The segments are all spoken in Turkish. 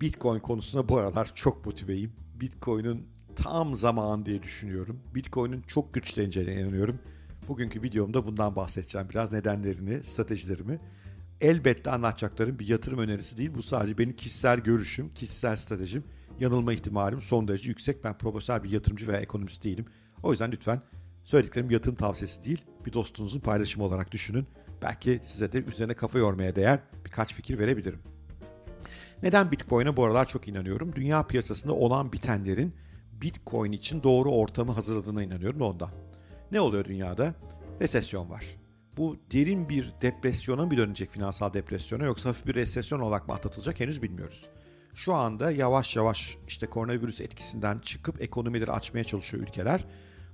Bitcoin konusunda bu aralar çok motiveyim. Bitcoin'in tam zaman diye düşünüyorum. Bitcoin'in çok güçleneceğine inanıyorum. Bugünkü videomda bundan bahsedeceğim. Biraz nedenlerini, stratejilerimi. Elbette anlatacaklarım bir yatırım önerisi değil. Bu sadece benim kişisel görüşüm, kişisel stratejim. Yanılma ihtimalim son derece yüksek. Ben profesyonel bir yatırımcı veya ekonomist değilim. O yüzden lütfen söylediklerim yatırım tavsiyesi değil, bir dostunuzun paylaşımı olarak düşünün. Belki size de üzerine kafa yormaya değer birkaç fikir verebilirim. Neden Bitcoin'e bu aralar çok inanıyorum? Dünya piyasasında olan bitenlerin Bitcoin için doğru ortamı hazırladığına inanıyorum ondan. Ne oluyor dünyada? Resesyon var. Bu derin bir depresyona mı dönecek finansal depresyona yoksa hafif bir resesyon olarak mı atlatılacak henüz bilmiyoruz. Şu anda yavaş yavaş işte koronavirüs etkisinden çıkıp ekonomileri açmaya çalışıyor ülkeler.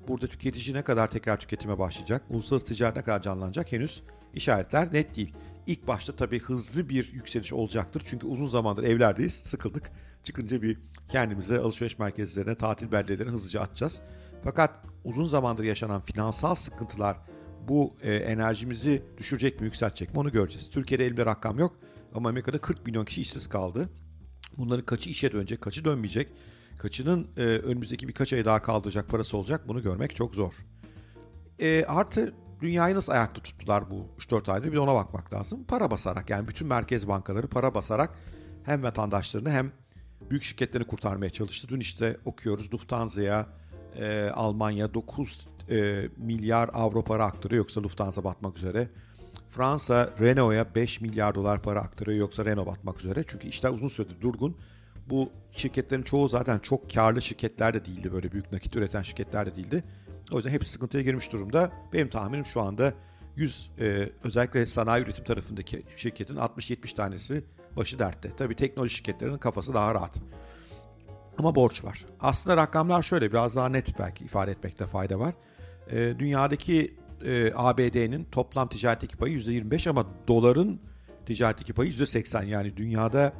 Burada tüketici ne kadar tekrar tüketime başlayacak, uluslararası ticaret ne kadar canlanacak henüz işaretler net değil. İlk başta tabii hızlı bir yükseliş olacaktır. Çünkü uzun zamandır evlerdeyiz, sıkıldık. Çıkınca bir kendimize alışveriş merkezlerine, tatil beldelerine hızlıca atacağız. Fakat uzun zamandır yaşanan finansal sıkıntılar bu e, enerjimizi düşürecek mi, yükseltecek mi onu göreceğiz. Türkiye'de elimde rakam yok ama Amerika'da 40 milyon kişi işsiz kaldı. Bunların kaçı işe dönecek, kaçı dönmeyecek, kaçının e, önümüzdeki birkaç ay daha kaldıracak parası olacak bunu görmek çok zor. E, artı dünyayı nasıl ayakta tuttular bu 3-4 aydır bir ona bakmak lazım. Para basarak yani bütün merkez bankaları para basarak hem vatandaşlarını hem büyük şirketlerini kurtarmaya çalıştı. Dün işte okuyoruz Lufthansa'ya e, Almanya 9 e, milyar avro para aktarıyor yoksa Lufthansa batmak üzere. Fransa Renault'a 5 milyar dolar para aktarıyor yoksa Renault batmak üzere. Çünkü işler uzun süredir durgun. Bu şirketlerin çoğu zaten çok karlı şirketler de değildi. Böyle büyük nakit üreten şirketler de değildi. O yüzden hepsi sıkıntıya girmiş durumda. Benim tahminim şu anda 100 e, özellikle sanayi üretim tarafındaki şirketin 60-70 tanesi başı dertte. Tabii teknoloji şirketlerinin kafası daha rahat. Ama borç var. Aslında rakamlar şöyle biraz daha net belki ifade etmekte fayda var. E, dünyadaki e, ABD'nin toplam ticaretteki payı %25 ama doların ticaretteki payı %80. Yani dünyada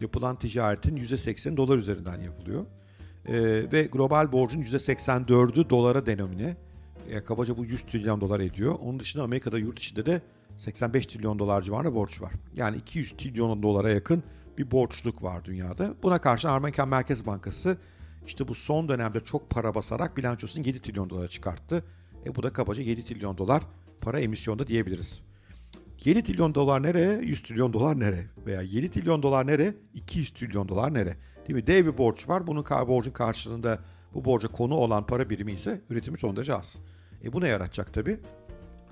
yapılan ticaretin %80 dolar üzerinden yapılıyor. E, ve global borcun %84'ü dolara denomine. E, kabaca bu 100 trilyon dolar ediyor. Onun dışında Amerika'da yurt içinde de 85 trilyon dolar civarında borç var. Yani 200 trilyon dolara yakın bir borçluk var dünyada. Buna karşı Amerikan Merkez Bankası işte bu son dönemde çok para basarak bilançosunu 7 trilyon dolara çıkarttı. E bu da kabaca 7 trilyon dolar para emisyonda diyebiliriz. 7 trilyon dolar nereye? 100 trilyon dolar nereye? Veya 7 trilyon dolar nereye? 200 trilyon dolar nereye? Değil mi? Dev bir borç var. Bunun borcun karşılığında bu borca konu olan para birimi ise üretimi son derece az. E bu ne yaratacak tabii?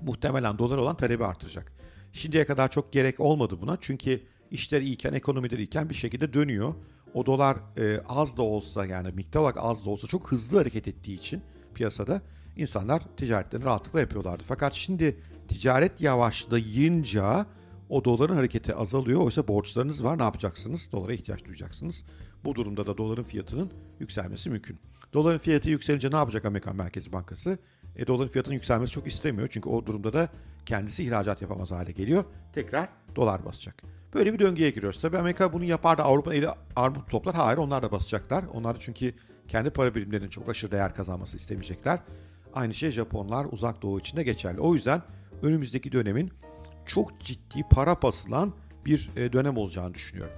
Muhtemelen dolar olan talebi artıracak. Şimdiye kadar çok gerek olmadı buna. Çünkü işler iyiyken, ekonomiler iyiyken bir şekilde dönüyor. O dolar e, az da olsa yani miktar olarak az da olsa çok hızlı hareket ettiği için piyasada insanlar ticaretlerini rahatlıkla yapıyorlardı. Fakat şimdi ticaret yavaşlayınca o doların hareketi azalıyor. Oysa borçlarınız var ne yapacaksınız? Dolara ihtiyaç duyacaksınız. Bu durumda da doların fiyatının yükselmesi mümkün. Doların fiyatı yükselince ne yapacak Amerikan Merkezi Bankası? E, doların fiyatının yükselmesi çok istemiyor. Çünkü o durumda da kendisi ihracat yapamaz hale geliyor. Tekrar dolar basacak. Böyle bir döngüye giriyoruz. Tabii Amerika bunu yapar da Avrupa'nın eli armut toplar. Hayır onlar da basacaklar. Onlar da çünkü kendi para birimlerinin çok aşırı değer kazanması istemeyecekler. Aynı şey Japonlar uzak doğu için de geçerli. O yüzden önümüzdeki dönemin çok ciddi para basılan bir e, dönem olacağını düşünüyorum.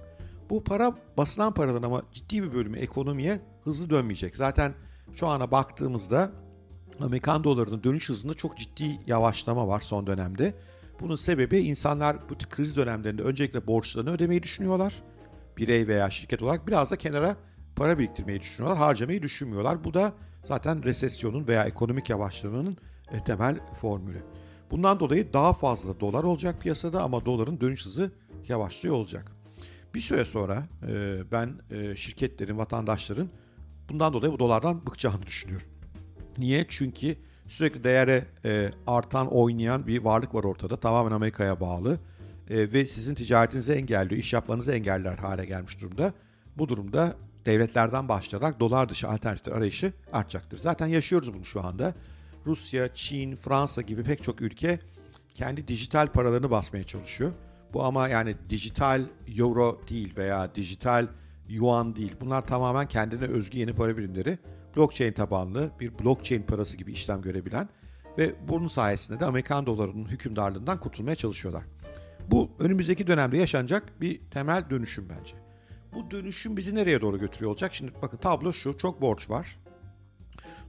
Bu para basılan paradan ama ciddi bir bölümü ekonomiye hızlı dönmeyecek. Zaten şu ana baktığımızda Amerikan dolarının dönüş hızında çok ciddi yavaşlama var son dönemde. Bunun sebebi insanlar bu tip kriz dönemlerinde öncelikle borçlarını ödemeyi düşünüyorlar. Birey veya şirket olarak biraz da kenara para biriktirmeyi düşünüyorlar, harcamayı düşünmüyorlar. Bu da zaten resesyonun veya ekonomik yavaşlamanın e, temel formülü. Bundan dolayı daha fazla dolar olacak piyasada ama doların dönüş hızı yavaşlıyor olacak. Bir süre sonra e, ben e, şirketlerin, vatandaşların bundan dolayı bu dolardan bıkacağını düşünüyorum. Niye? Çünkü sürekli değere e, artan, oynayan bir varlık var ortada. Tamamen Amerika'ya bağlı e, ve sizin ticaretinizi engelliyor, iş yapmanızı engeller hale gelmiş durumda. Bu durumda devletlerden başlayarak dolar dışı alternatif arayışı artacaktır. Zaten yaşıyoruz bunu şu anda. Rusya, Çin, Fransa gibi pek çok ülke kendi dijital paralarını basmaya çalışıyor. Bu ama yani dijital euro değil veya dijital yuan değil. Bunlar tamamen kendine özgü yeni para birimleri. Blockchain tabanlı bir blockchain parası gibi işlem görebilen ve bunun sayesinde de Amerikan dolarının hükümdarlığından kurtulmaya çalışıyorlar. Bu önümüzdeki dönemde yaşanacak bir temel dönüşüm bence. Bu dönüşüm bizi nereye doğru götürüyor olacak? Şimdi bakın tablo şu. Çok borç var.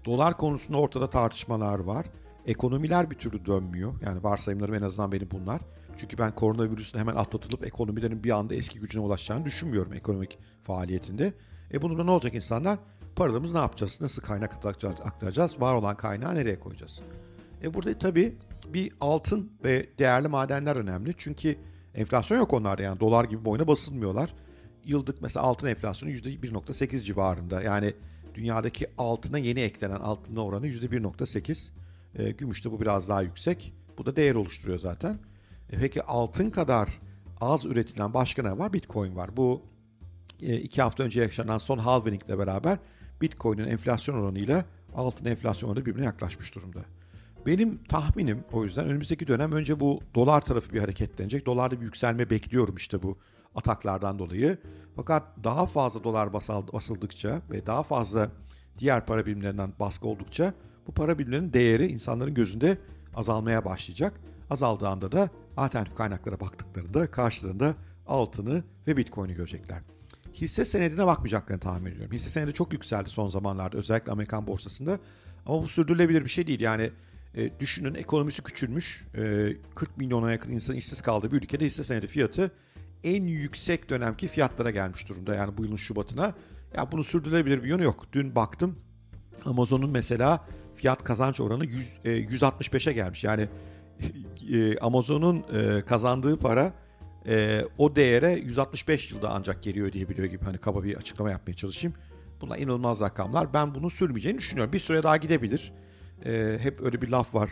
Dolar konusunda ortada tartışmalar var. Ekonomiler bir türlü dönmüyor. Yani varsayımlarım en azından benim bunlar. Çünkü ben koronavirüsün hemen atlatılıp ekonomilerin bir anda eski gücüne ulaşacağını düşünmüyorum ekonomik faaliyetinde. E bununla ne olacak insanlar? Paralarımız ne yapacağız? Nasıl kaynak aktaracağız? Var olan kaynağı nereye koyacağız? E burada tabii bir altın ve değerli madenler önemli. Çünkü enflasyon yok onlarda yani dolar gibi boyuna basılmıyorlar. Yıllık mesela altın enflasyonu %1.8 civarında. Yani dünyadaki altına yeni eklenen altın oranı %1.8. E, gümüşte bu biraz daha yüksek. Bu da değer oluşturuyor zaten. E, peki altın kadar az üretilen başka ne var? Bitcoin var. Bu e, iki hafta önce yaşanan son halving ile beraber Bitcoin'in enflasyon oranıyla altın enflasyon oranı birbirine yaklaşmış durumda. Benim tahminim o yüzden önümüzdeki dönem önce bu dolar tarafı bir hareketlenecek. Dolarda bir yükselme bekliyorum işte bu ataklardan dolayı. Fakat daha fazla dolar basıldıkça ve daha fazla diğer para birimlerinden baskı oldukça bu para birimlerinin değeri insanların gözünde azalmaya başlayacak. Azaldığında da alternatif kaynaklara baktıklarında karşılarında altını ve bitcoin'i görecekler. Hisse senedine bakmayacaklarını tahmin ediyorum. Hisse senedi çok yükseldi son zamanlarda özellikle Amerikan borsasında. Ama bu sürdürülebilir bir şey değil. Yani e, düşünün ekonomisi küçülmüş. E, 40 milyona yakın insan işsiz kaldığı bir ülkede hisse senedi fiyatı en yüksek dönemki fiyatlara gelmiş durumda. Yani bu yılın Şubat'ına. Ya bunu sürdürülebilir bir yönü yok. Dün baktım Amazon'un mesela fiyat kazanç oranı 100, e, 165'e gelmiş. Yani e, Amazon'un e, kazandığı para e, o değere 165 yılda ancak geliyor diyebiliyor gibi hani kaba bir açıklama yapmaya çalışayım. Bunlar inanılmaz rakamlar. Ben bunu sürmeyeceğini düşünüyorum. Bir süre daha gidebilir. E, hep öyle bir laf var.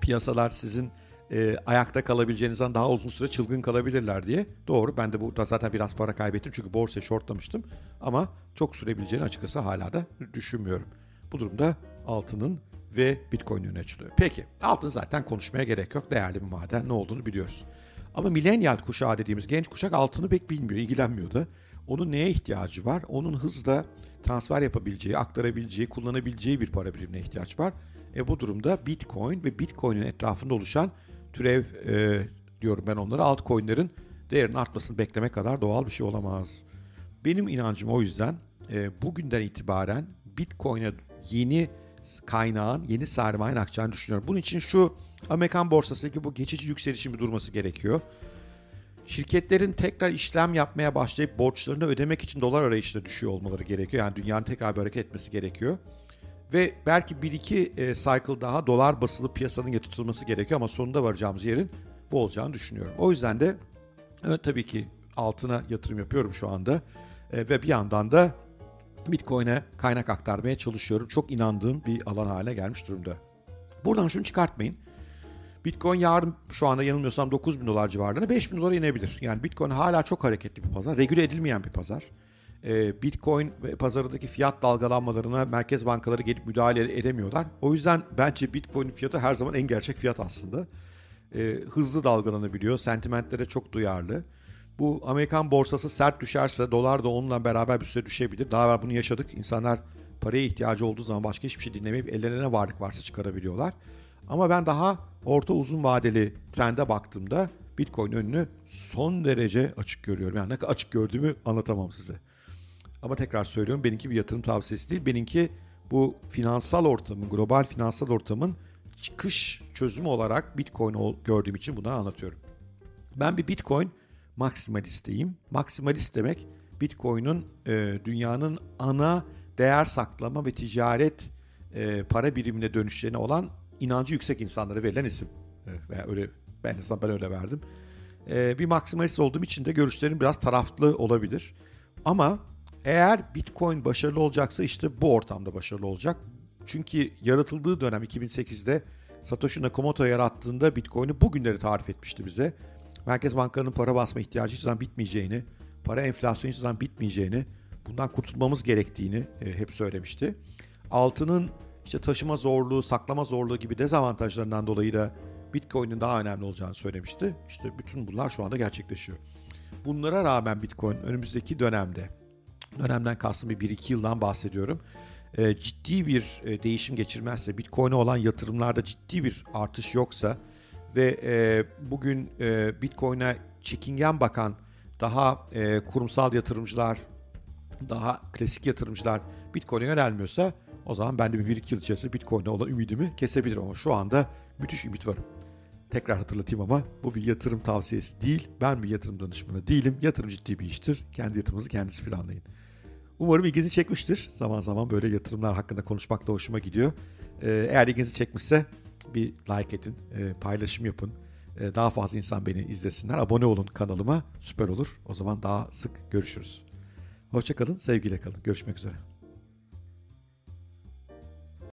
Piyasalar sizin e, ayakta kalabileceğinizden daha uzun süre çılgın kalabilirler diye. Doğru ben de burada zaten biraz para kaybettim çünkü borsayı shortlamıştım. Ama çok sürebileceğini açıkçası hala da düşünmüyorum. Bu durumda altının ve Bitcoin öne açılıyor. Peki altın zaten konuşmaya gerek yok. Değerli bir maden ne olduğunu biliyoruz. Ama millennial kuşağı dediğimiz genç kuşak altını pek bilmiyor, ilgilenmiyor da. Onun neye ihtiyacı var? Onun hızla transfer yapabileceği, aktarabileceği, kullanabileceği bir para birimine ihtiyaç var. E bu durumda Bitcoin ve Bitcoin'in etrafında oluşan türev e, diyorum ben onlara altcoin'lerin değerinin artmasını bekleme kadar doğal bir şey olamaz. Benim inancım o yüzden e, bugünden itibaren Bitcoin'e yeni kaynağın, yeni sermayenin akacağını düşünüyorum. Bunun için şu Amerikan borsasındaki bu geçici yükselişin bir durması gerekiyor. Şirketlerin tekrar işlem yapmaya başlayıp borçlarını ödemek için dolar arayışına düşüyor olmaları gerekiyor. Yani dünyanın tekrar bir hareket etmesi gerekiyor. Ve belki bir iki e, cycle daha dolar basılı piyasanın yatırılması gerekiyor ama sonunda varacağımız yerin bu olacağını düşünüyorum. O yüzden de evet, tabii ki altına yatırım yapıyorum şu anda. E, ve bir yandan da Bitcoin'e kaynak aktarmaya çalışıyorum. Çok inandığım bir alan haline gelmiş durumda. Buradan şunu çıkartmayın. Bitcoin yarın şu anda yanılmıyorsam 9 bin dolar civarlarına 5 bin dolara inebilir. Yani Bitcoin hala çok hareketli bir pazar. Regüle edilmeyen bir pazar. Ee, Bitcoin pazarındaki fiyat dalgalanmalarına merkez bankaları gelip müdahale edemiyorlar. O yüzden bence Bitcoin fiyatı her zaman en gerçek fiyat aslında. Ee, hızlı dalgalanabiliyor. Sentimentlere çok duyarlı. Bu Amerikan borsası sert düşerse dolar da onunla beraber bir süre düşebilir. Daha evvel bunu yaşadık. İnsanlar paraya ihtiyacı olduğu zaman başka hiçbir şey dinlemeyip ellerine ne varlık varsa çıkarabiliyorlar. Ama ben daha orta uzun vadeli trende baktığımda Bitcoin önünü son derece açık görüyorum. Yani ne kadar açık gördüğümü anlatamam size. Ama tekrar söylüyorum benimki bir yatırım tavsiyesi değil. Benimki bu finansal ortamın, global finansal ortamın çıkış çözümü olarak Bitcoin gördüğüm için bunları anlatıyorum. Ben bir Bitcoin maksimalisteyim. Maksimalist demek Bitcoin'in e, dünyanın ana değer saklama ve ticaret e, para birimine dönüşlerine olan inancı yüksek insanlara verilen isim. E, veya öyle ben ben öyle verdim. E, bir maksimalist olduğum için de görüşlerim biraz taraflı olabilir. Ama eğer Bitcoin başarılı olacaksa işte bu ortamda başarılı olacak. Çünkü yaratıldığı dönem 2008'de Satoshi Nakamoto yarattığında Bitcoin'i bugünleri tarif etmişti bize. Merkez bankalarının para basma ihtiyacı hiçbir zaman bitmeyeceğini, para enflasyonu hiçbir zaman bitmeyeceğini, bundan kurtulmamız gerektiğini e, hep söylemişti. Altının işte taşıma zorluğu, saklama zorluğu gibi dezavantajlarından dolayı da Bitcoin'in daha önemli olacağını söylemişti. İşte bütün bunlar şu anda gerçekleşiyor. Bunlara rağmen Bitcoin önümüzdeki dönemde, dönemden kastım bir 1-2 yıldan bahsediyorum. E, ciddi bir e, değişim geçirmezse, Bitcoin'e olan yatırımlarda ciddi bir artış yoksa ve e, bugün e, Bitcoin'e çekingen bakan daha e, kurumsal yatırımcılar, daha klasik yatırımcılar Bitcoin'e yönelmiyorsa o zaman ben de bir 1-2 yıl içerisinde Bitcoin'e olan ümidimi kesebilirim ama şu anda müthiş ümit varım. Tekrar hatırlatayım ama bu bir yatırım tavsiyesi değil. Ben bir yatırım danışmanı değilim. Yatırım ciddi bir iştir. Kendi yatırımınızı kendisi planlayın. Umarım ilginizi çekmiştir. Zaman zaman böyle yatırımlar hakkında konuşmak da hoşuma gidiyor. Ee, eğer ilginizi çekmişse bir like edin, e, paylaşım yapın. E, daha fazla insan beni izlesinler. Abone olun kanalıma. Süper olur. O zaman daha sık görüşürüz. Hoşçakalın, sevgiyle kalın. Görüşmek üzere.